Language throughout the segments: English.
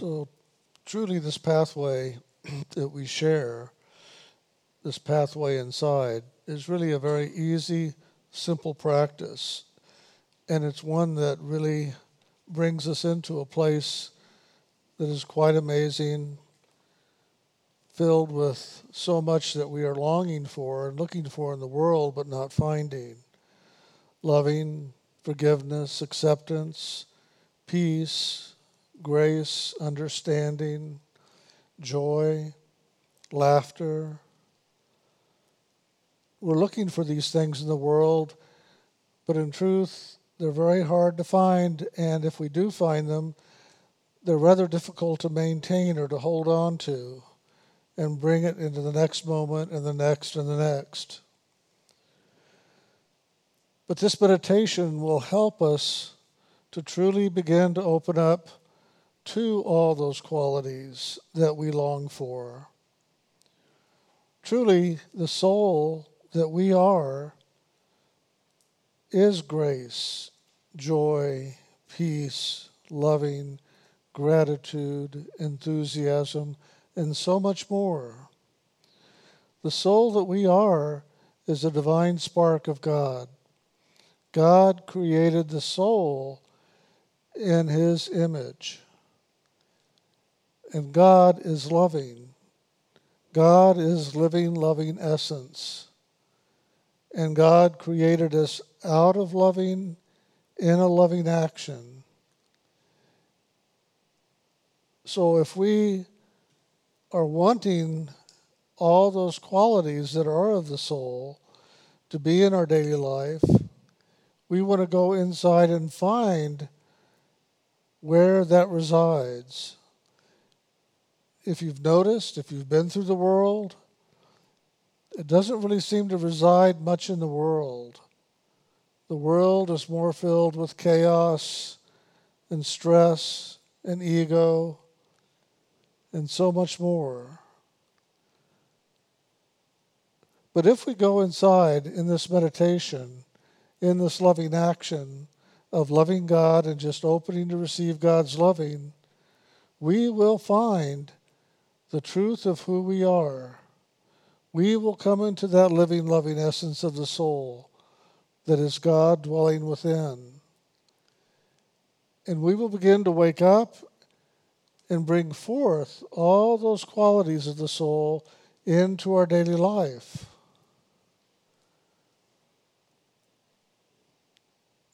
So, truly, this pathway that we share, this pathway inside, is really a very easy, simple practice. And it's one that really brings us into a place that is quite amazing, filled with so much that we are longing for and looking for in the world but not finding loving, forgiveness, acceptance, peace, grace, understanding, joy, laughter. We're looking for these things in the world, but in truth, they're very hard to find, and if we do find them, they're rather difficult to maintain or to hold on to and bring it into the next moment and the next and the next. But this meditation will help us to truly begin to open up to all those qualities that we long for. Truly, the soul that we are is grace, joy, peace, loving, gratitude, enthusiasm, and so much more. The soul that we are is a divine spark of God. God created the soul in his image. And God is loving. God is living, loving essence. And God created us out of loving in a loving action. So if we are wanting all those qualities that are of the soul to be in our daily life, we want to go inside and find where that resides. If you've noticed, if you've been through the world, it doesn't really seem to reside much in the world. The world is more filled with chaos and stress and ego and so much more. But if we go inside in this meditation, in this loving action of loving God and just opening to receive God's loving, we will find the truth of who we are. We will come into that living, loving essence of the soul that is God dwelling within. And we will begin to wake up and bring forth all those qualities of the soul into our daily life.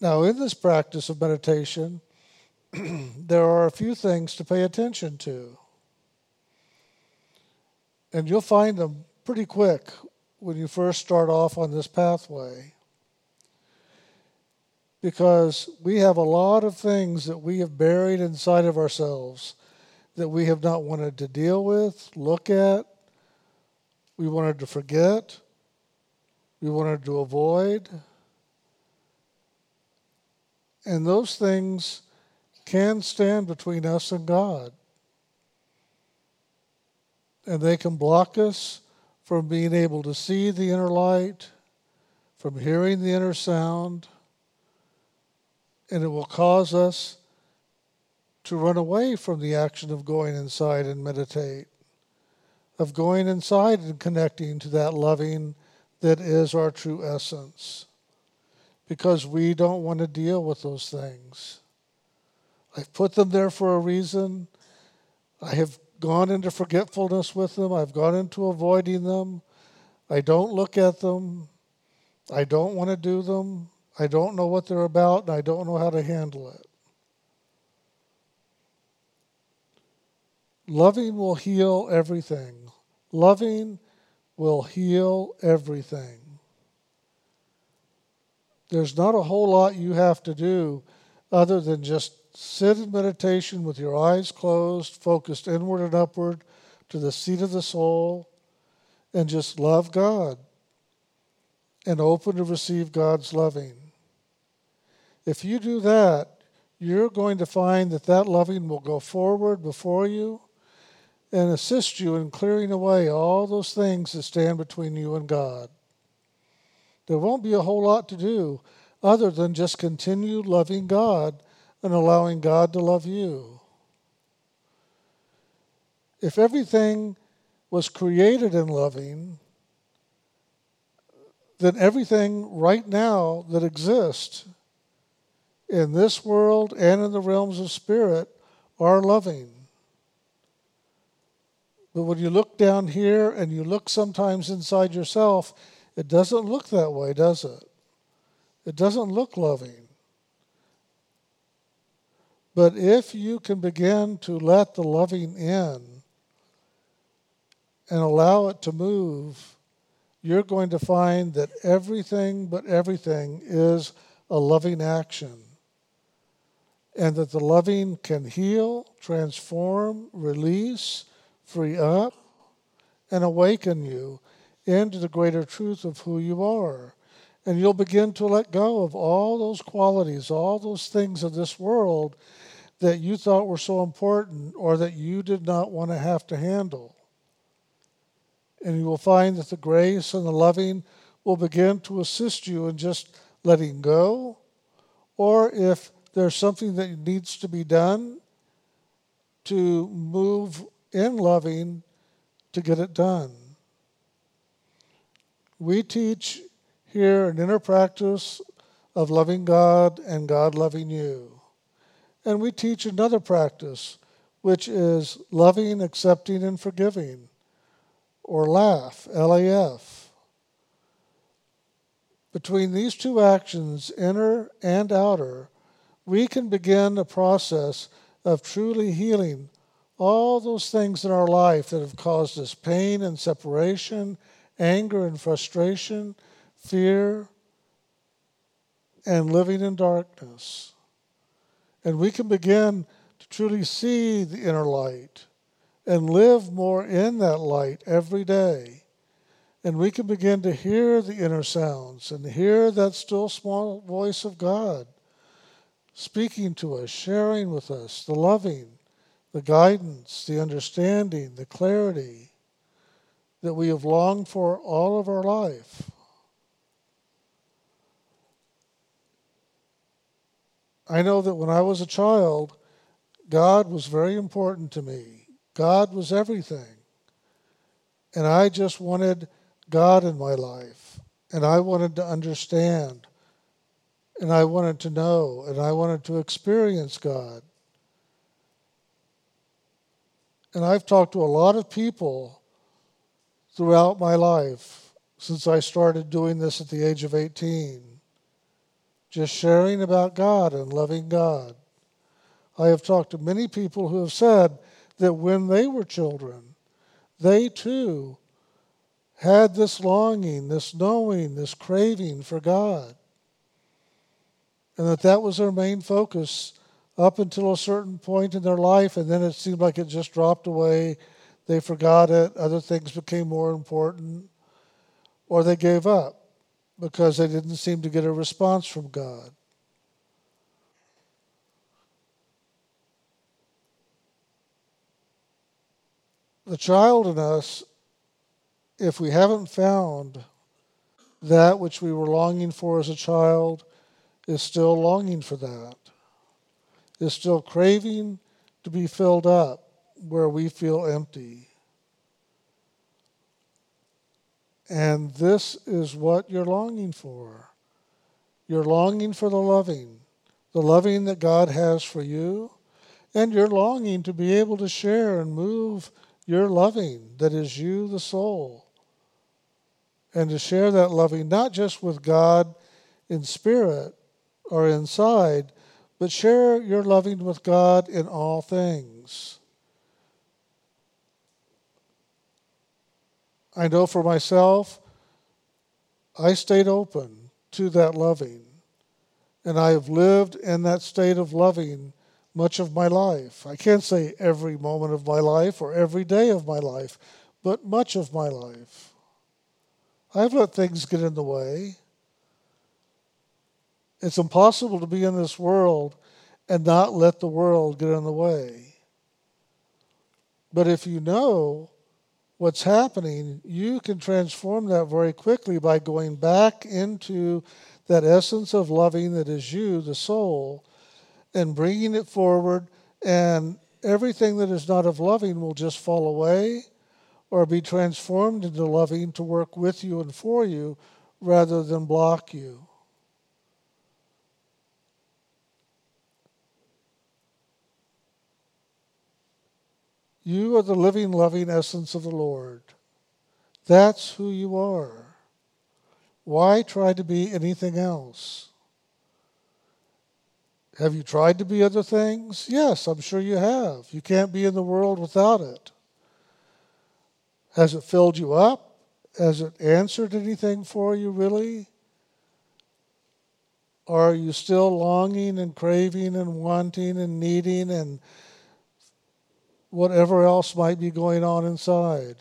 Now, in this practice of meditation, there are a few things to pay attention to. And you'll find them pretty quick when you first start off on this pathway. Because we have a lot of things that we have buried inside of ourselves that we have not wanted to deal with, look at, we wanted to forget, we wanted to avoid. And those things can stand between us and God. And they can block us from being able to see the inner light, from hearing the inner sound, and it will cause us to run away from the action of going inside and meditate, of going inside and connecting to that loving that is our true essence, because we don't want to deal with those things. I've put them there for a reason. I have gone into forgetfulness with them. I've gone into avoiding them. I don't look at them. I don't want to do them. I don't know what they're about, and I don't know how to handle it. Loving will heal everything. Loving will heal everything. There's not a whole lot you have to do other than just sit in meditation with your eyes closed, focused inward and upward to the seat of the soul, and just love God and open to receive God's loving. If you do that, you're going to find that that loving will go forward before you and assist you in clearing away all those things that stand between you and God. There won't be a whole lot to do other than just continue loving God and allowing God to love you. if everything was created in loving, then everything right now that exists in this world and in the realms of spirit are loving. But when you look down here and you look sometimes inside yourself, it doesn't look that way, does it? It doesn't look loving. But if you can begin to let the loving in and allow it to move, you're going to find that everything but everything is a loving action. And that the loving can heal, transform, release, free up, and awaken you into the greater truth of who you are. And you'll begin to let go of all those qualities, all those things of this world that you thought were so important or that you did not want to have to handle. And you will find that the grace and the loving will begin to assist you in just letting go, or if there's something that needs to be done, to move in loving to get it done. We teach here an inner practice of loving God and God loving you. And we teach another practice, which is loving, accepting, and forgiving, or LAF, L A F. Between these two actions, inner and outer, we can begin a process of truly healing all those things in our life that have caused us pain and separation, anger and frustration, fear, and living in darkness. And we can begin to truly see the inner light and live more in that light every day. And we can begin to hear the inner sounds and hear that still small voice of God speaking to us, sharing with us the loving, the guidance, the understanding, the clarity that we have longed for all of our life. I know that when I was a child, God was very important to me. God was everything. And I just wanted God in my life. And I wanted to understand. And I wanted to know. And I wanted to experience God. And I've talked to a lot of people throughout my life since I started doing this at the age of 18 just sharing about God and loving God. I have talked to many people who have said that when they were children, they too had this longing, this knowing, this craving for God. And that that was their main focus up until a certain point in their life, and then it seemed like it just dropped away. They forgot it, other things became more important, or they gave up because they didn't seem to get a response from God. The child in us, if we haven't found that which we were longing for as a child, is still longing for that, is still craving to be filled up where we feel empty. And this is what you're longing for. You're longing for the loving, the loving that God has for you, and you're longing to be able to share and move your loving that is you, the soul, and to share that loving not just with God in spirit or inside, but share your loving with God in all things. I know for myself, I stayed open to that loving. And I have lived in that state of loving much of my life. I can't say every moment of my life or every day of my life, but much of my life. I've let things get in the way. It's impossible to be in this world and not let the world get in the way. But if you know what's happening, you can transform that very quickly by going back into that essence of loving that is you, the soul, and bringing it forward and everything that is not of loving will just fall away or be transformed into loving to work with you and for you rather than block you. You are the living, loving essence of the Lord. That's who you are. Why try to be anything else? Have you tried to be other things? Yes, I'm sure you have. You can't be in the world without it. Has it filled you up? Has it answered anything for you, really? Are you still longing and craving and wanting and needing and whatever else might be going on inside?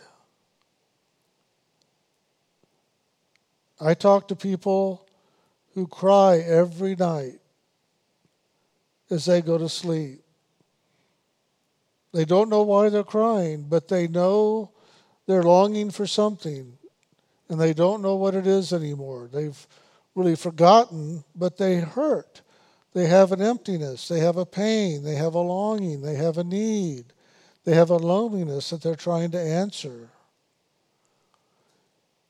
I talk to people who cry every night as they go to sleep. They don't know why they're crying, but they know they're longing for something and they don't know what it is anymore. They've really forgotten, but they hurt. They have an emptiness, they have a pain, they have a longing, they have a need, they have a loneliness that they're trying to answer.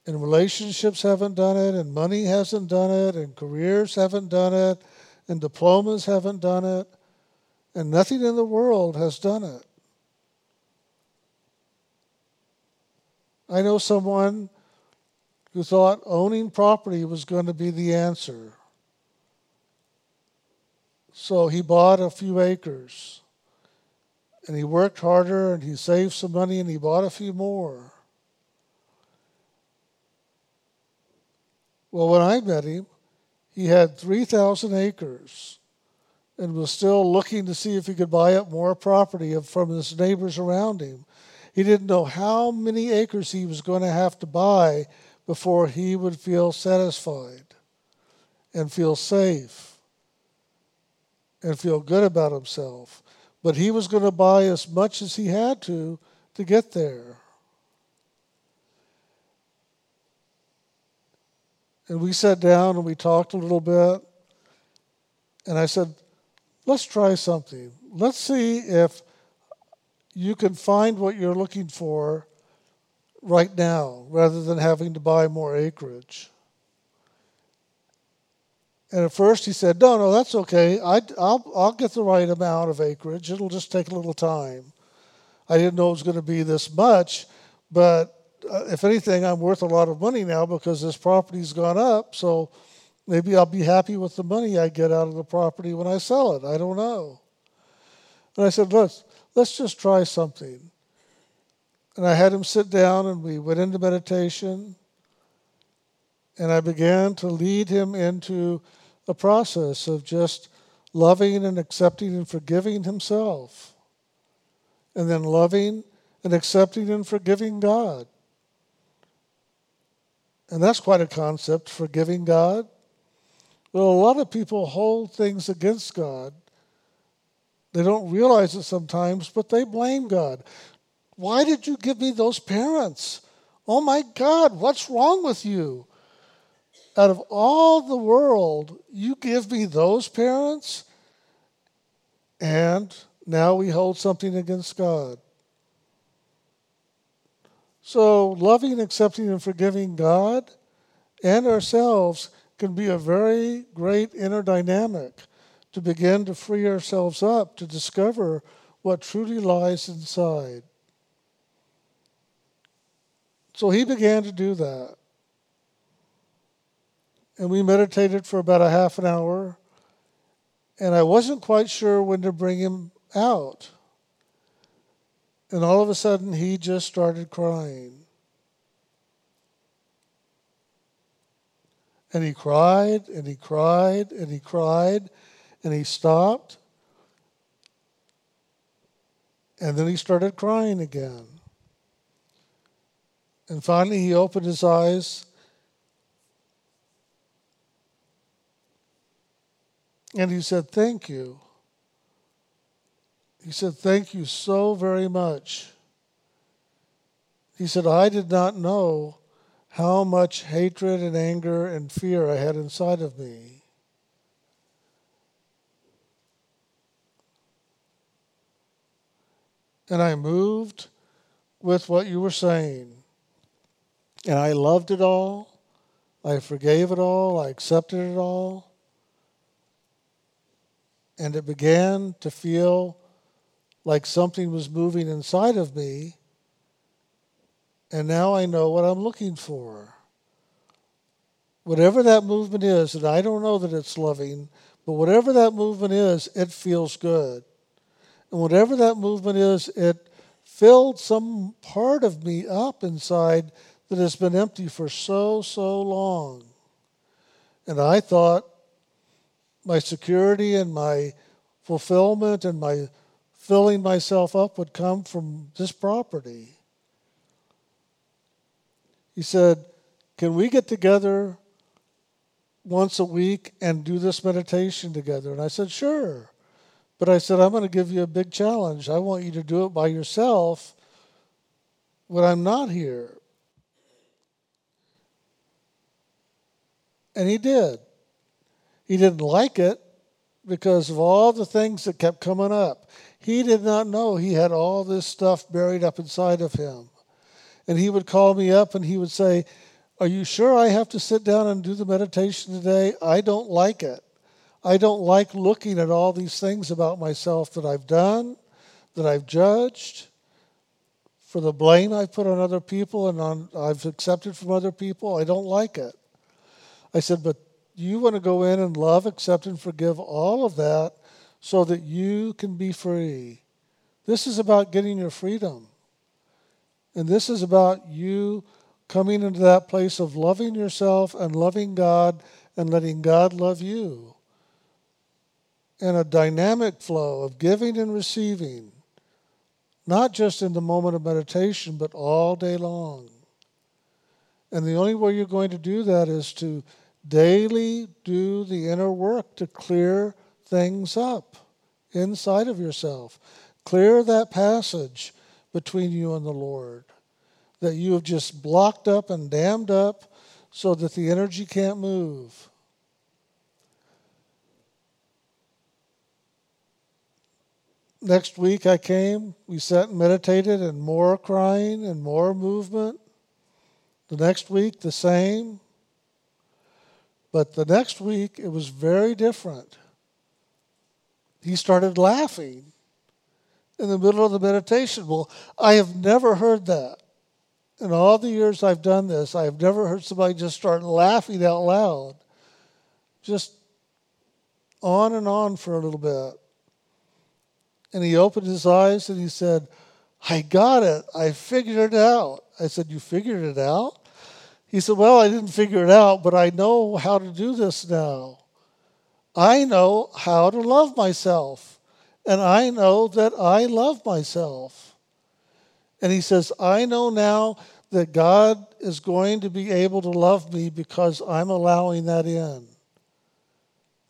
And relationships haven't done it, and money hasn't done it, and careers haven't done it, and diplomas haven't done it, and nothing in the world has done it. I know someone who thought owning property was going to be the answer. So he bought a few acres. And he worked harder and he saved some money and he bought a few more. Well, when I met him, he had 3,000 acres and was still looking to see if he could buy up more property from his neighbors around him. He didn't know how many acres he was going to have to buy before he would feel satisfied and feel safe and feel good about himself. But he was going to buy as much as he had to to get there. And we sat down and we talked a little bit. And I said, let's try something. Let's see if you can find what you're looking for right now rather than having to buy more acreage. And at first he said, No, no, that's okay. I, will I'll get the right amount of acreage. It'll just take a little time. I didn't know it was going to be this much, but uh, if anything, I'm worth a lot of money now because this property's gone up. So maybe I'll be happy with the money I get out of the property when I sell it. I don't know. And I said, let's, let's just try something. And I had him sit down and we went into meditation. And I began to lead him into a process of just loving and accepting and forgiving himself. And then loving and accepting and forgiving God. And that's quite a concept, forgiving God. Well, a lot of people hold things against God. They don't realize it sometimes, but they blame God. Why did you give me those parents? Oh my God, what's wrong with you? Out of all the world, you give me those parents? And now we hold something against God. So, loving, accepting, and forgiving God and ourselves can be a very great inner dynamic to begin to free ourselves up to discover what truly lies inside. So he began to do that. And we meditated for about a half an hour. And I wasn't quite sure when to bring him out. And all of a sudden, he just started crying. And he cried, and he cried, and he cried, and he stopped. And then he started crying again. And finally, he opened his eyes. And he said, Thank you. He said, Thank you so very much. He said, I did not know how much hatred and anger and fear I had inside of me. And I moved with what you were saying. And I loved it all. I forgave it all. I accepted it all. And it began to feel like something was moving inside of me. And now I know what I'm looking for. Whatever that movement is, and I don't know that it's loving, but whatever that movement is, it feels good. And whatever that movement is, it filled some part of me up inside that has been empty for so, so long. And I thought my security and my fulfillment and my filling myself up would come from this property. He said, Can we get together once a week and do this meditation together? And I said, Sure. But I said, I'm going to give you a big challenge. I want you to do it by yourself when I'm not here. And he did. He didn't like it because of all the things that kept coming up. He did not know he had all this stuff buried up inside of him. And he would call me up and he would say, Are you sure I have to sit down and do the meditation today? I don't like it. I don't like looking at all these things about myself that I've done, that I've judged, for the blame I've put on other people and on I've accepted from other people. I don't like it. I said, but you want to go in and love, accept, and forgive all of that so that you can be free. This is about getting your freedom. And this is about you coming into that place of loving yourself and loving God and letting God love you in a dynamic flow of giving and receiving, not just in the moment of meditation, but all day long. And the only way you're going to do that is to daily do the inner work to clear things up inside of yourself. Clear that passage between you and the Lord that you have just blocked up and dammed up so that the energy can't move. next week I came, we sat and meditated, and more crying and more movement. The next week, the same. But the next week, it was very different. He started laughing in the middle of the meditation. Well, I have never heard that. In all the years I've done this, I have never heard somebody just start laughing out loud. Just on and on for a little bit. And he opened his eyes and he said, I got it. I figured it out. I said, You figured it out? He said, Well, I didn't figure it out, but I know how to do this now. I know how to love myself. And I know that I love myself. And he says, I know now that God is going to be able to love me because I'm allowing that in.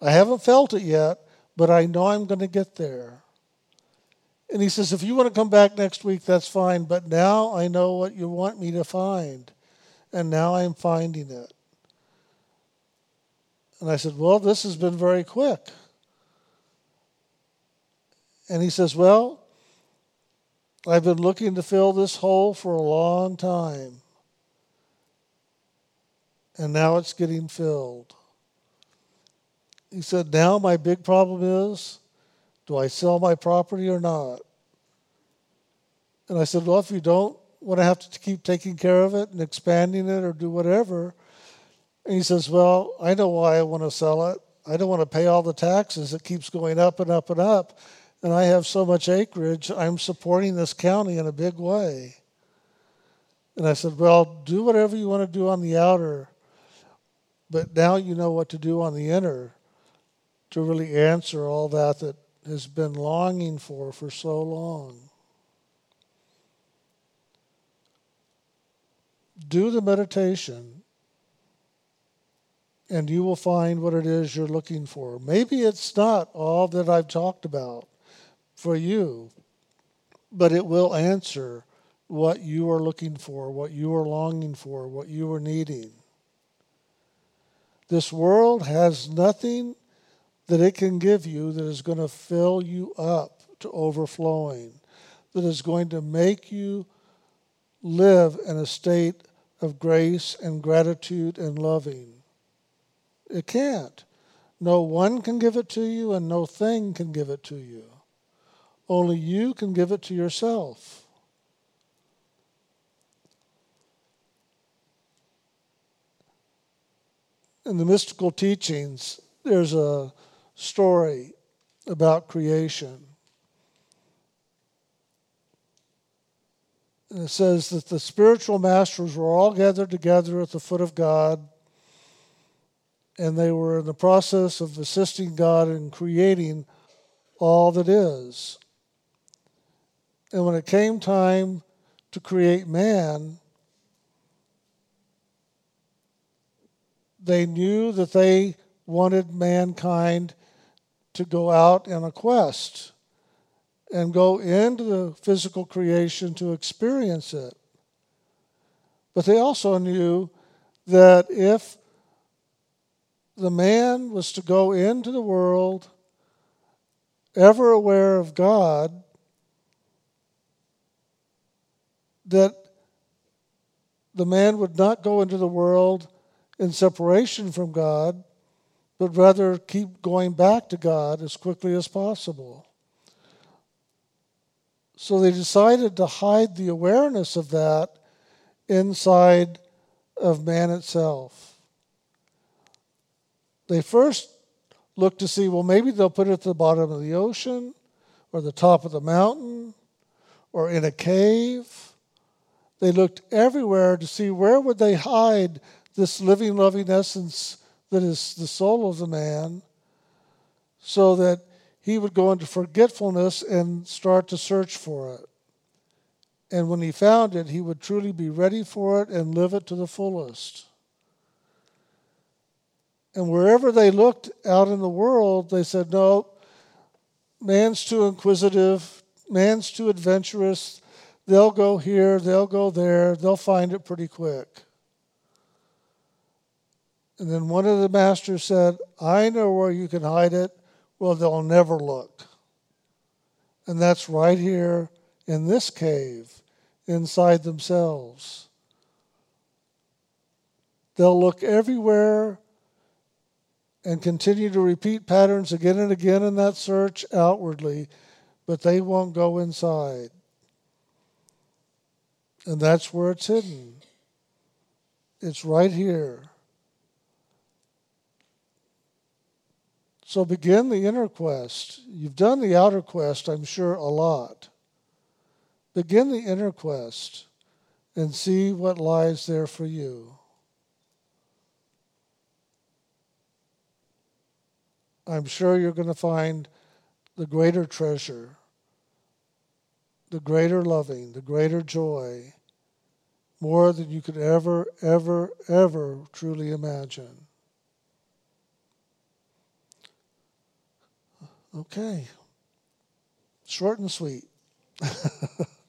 I haven't felt it yet, but I know I'm going to get there. And he says, if you want to come back next week, that's fine. But now I know what you want me to find. And now I'm finding it. And I said, well, this has been very quick. And he says, well, I've been looking to fill this hole for a long time. And now it's getting filled. He said, now my big problem is do I sell my property or not? And I said, Well, if you don't want I have to keep taking care of it and expanding it or do whatever. And he says, Well, I know why I want to sell it. I don't want to pay all the taxes. It keeps going up and up and up. And I have so much acreage, I'm supporting this county in a big way. And I said, Well, do whatever you want to do on the outer, but now you know what to do on the inner to really answer all that that has been longing for for so long. Do the meditation, and you will find what it is you're looking for. Maybe it's not all that I've talked about for you, but it will answer what you are looking for, what you are longing for, what you are needing. This world has nothing that it can give you that is going to fill you up to overflowing. that is going to make you live in a state of grace and gratitude and loving. It can't. No one can give it to you, and no thing can give it to you. Only you can give it to yourself. In the mystical teachings, there's a story about creation. It says that the spiritual masters were all gathered together at the foot of God, and they were in the process of assisting God in creating all that is. And when it came time to create man, they knew that they wanted mankind to go out in a quest and go into the physical creation to experience it. But they also knew that if the man was to go into the world ever aware of God, that the man would not go into the world in separation from God, but rather keep going back to God as quickly as possible. So they decided to hide the awareness of that inside of man itself. They first looked to see, well, maybe they'll put it at the bottom of the ocean or the top of the mountain or in a cave. They looked everywhere to see where would they hide this living, loving essence that is the soul of the man so that he would go into forgetfulness and start to search for it. And when he found it, he would truly be ready for it and live it to the fullest. And wherever they looked out in the world, they said, no, man's too inquisitive, man's too adventurous. They'll go here, they'll go there, they'll find it pretty quick. And then one of the masters said, I know where you can hide it well, they'll never look. And that's right here in this cave, inside themselves. They'll look everywhere and continue to repeat patterns again and again in that search outwardly, but they won't go inside. And that's where it's hidden. It's right here. So begin the inner quest. You've done the outer quest, I'm sure, a lot. Begin the inner quest and see what lies there for you. I'm sure you're going to find the greater treasure, the greater loving, the greater joy, more than you could ever, ever, ever truly imagine. Okay. Short and sweet.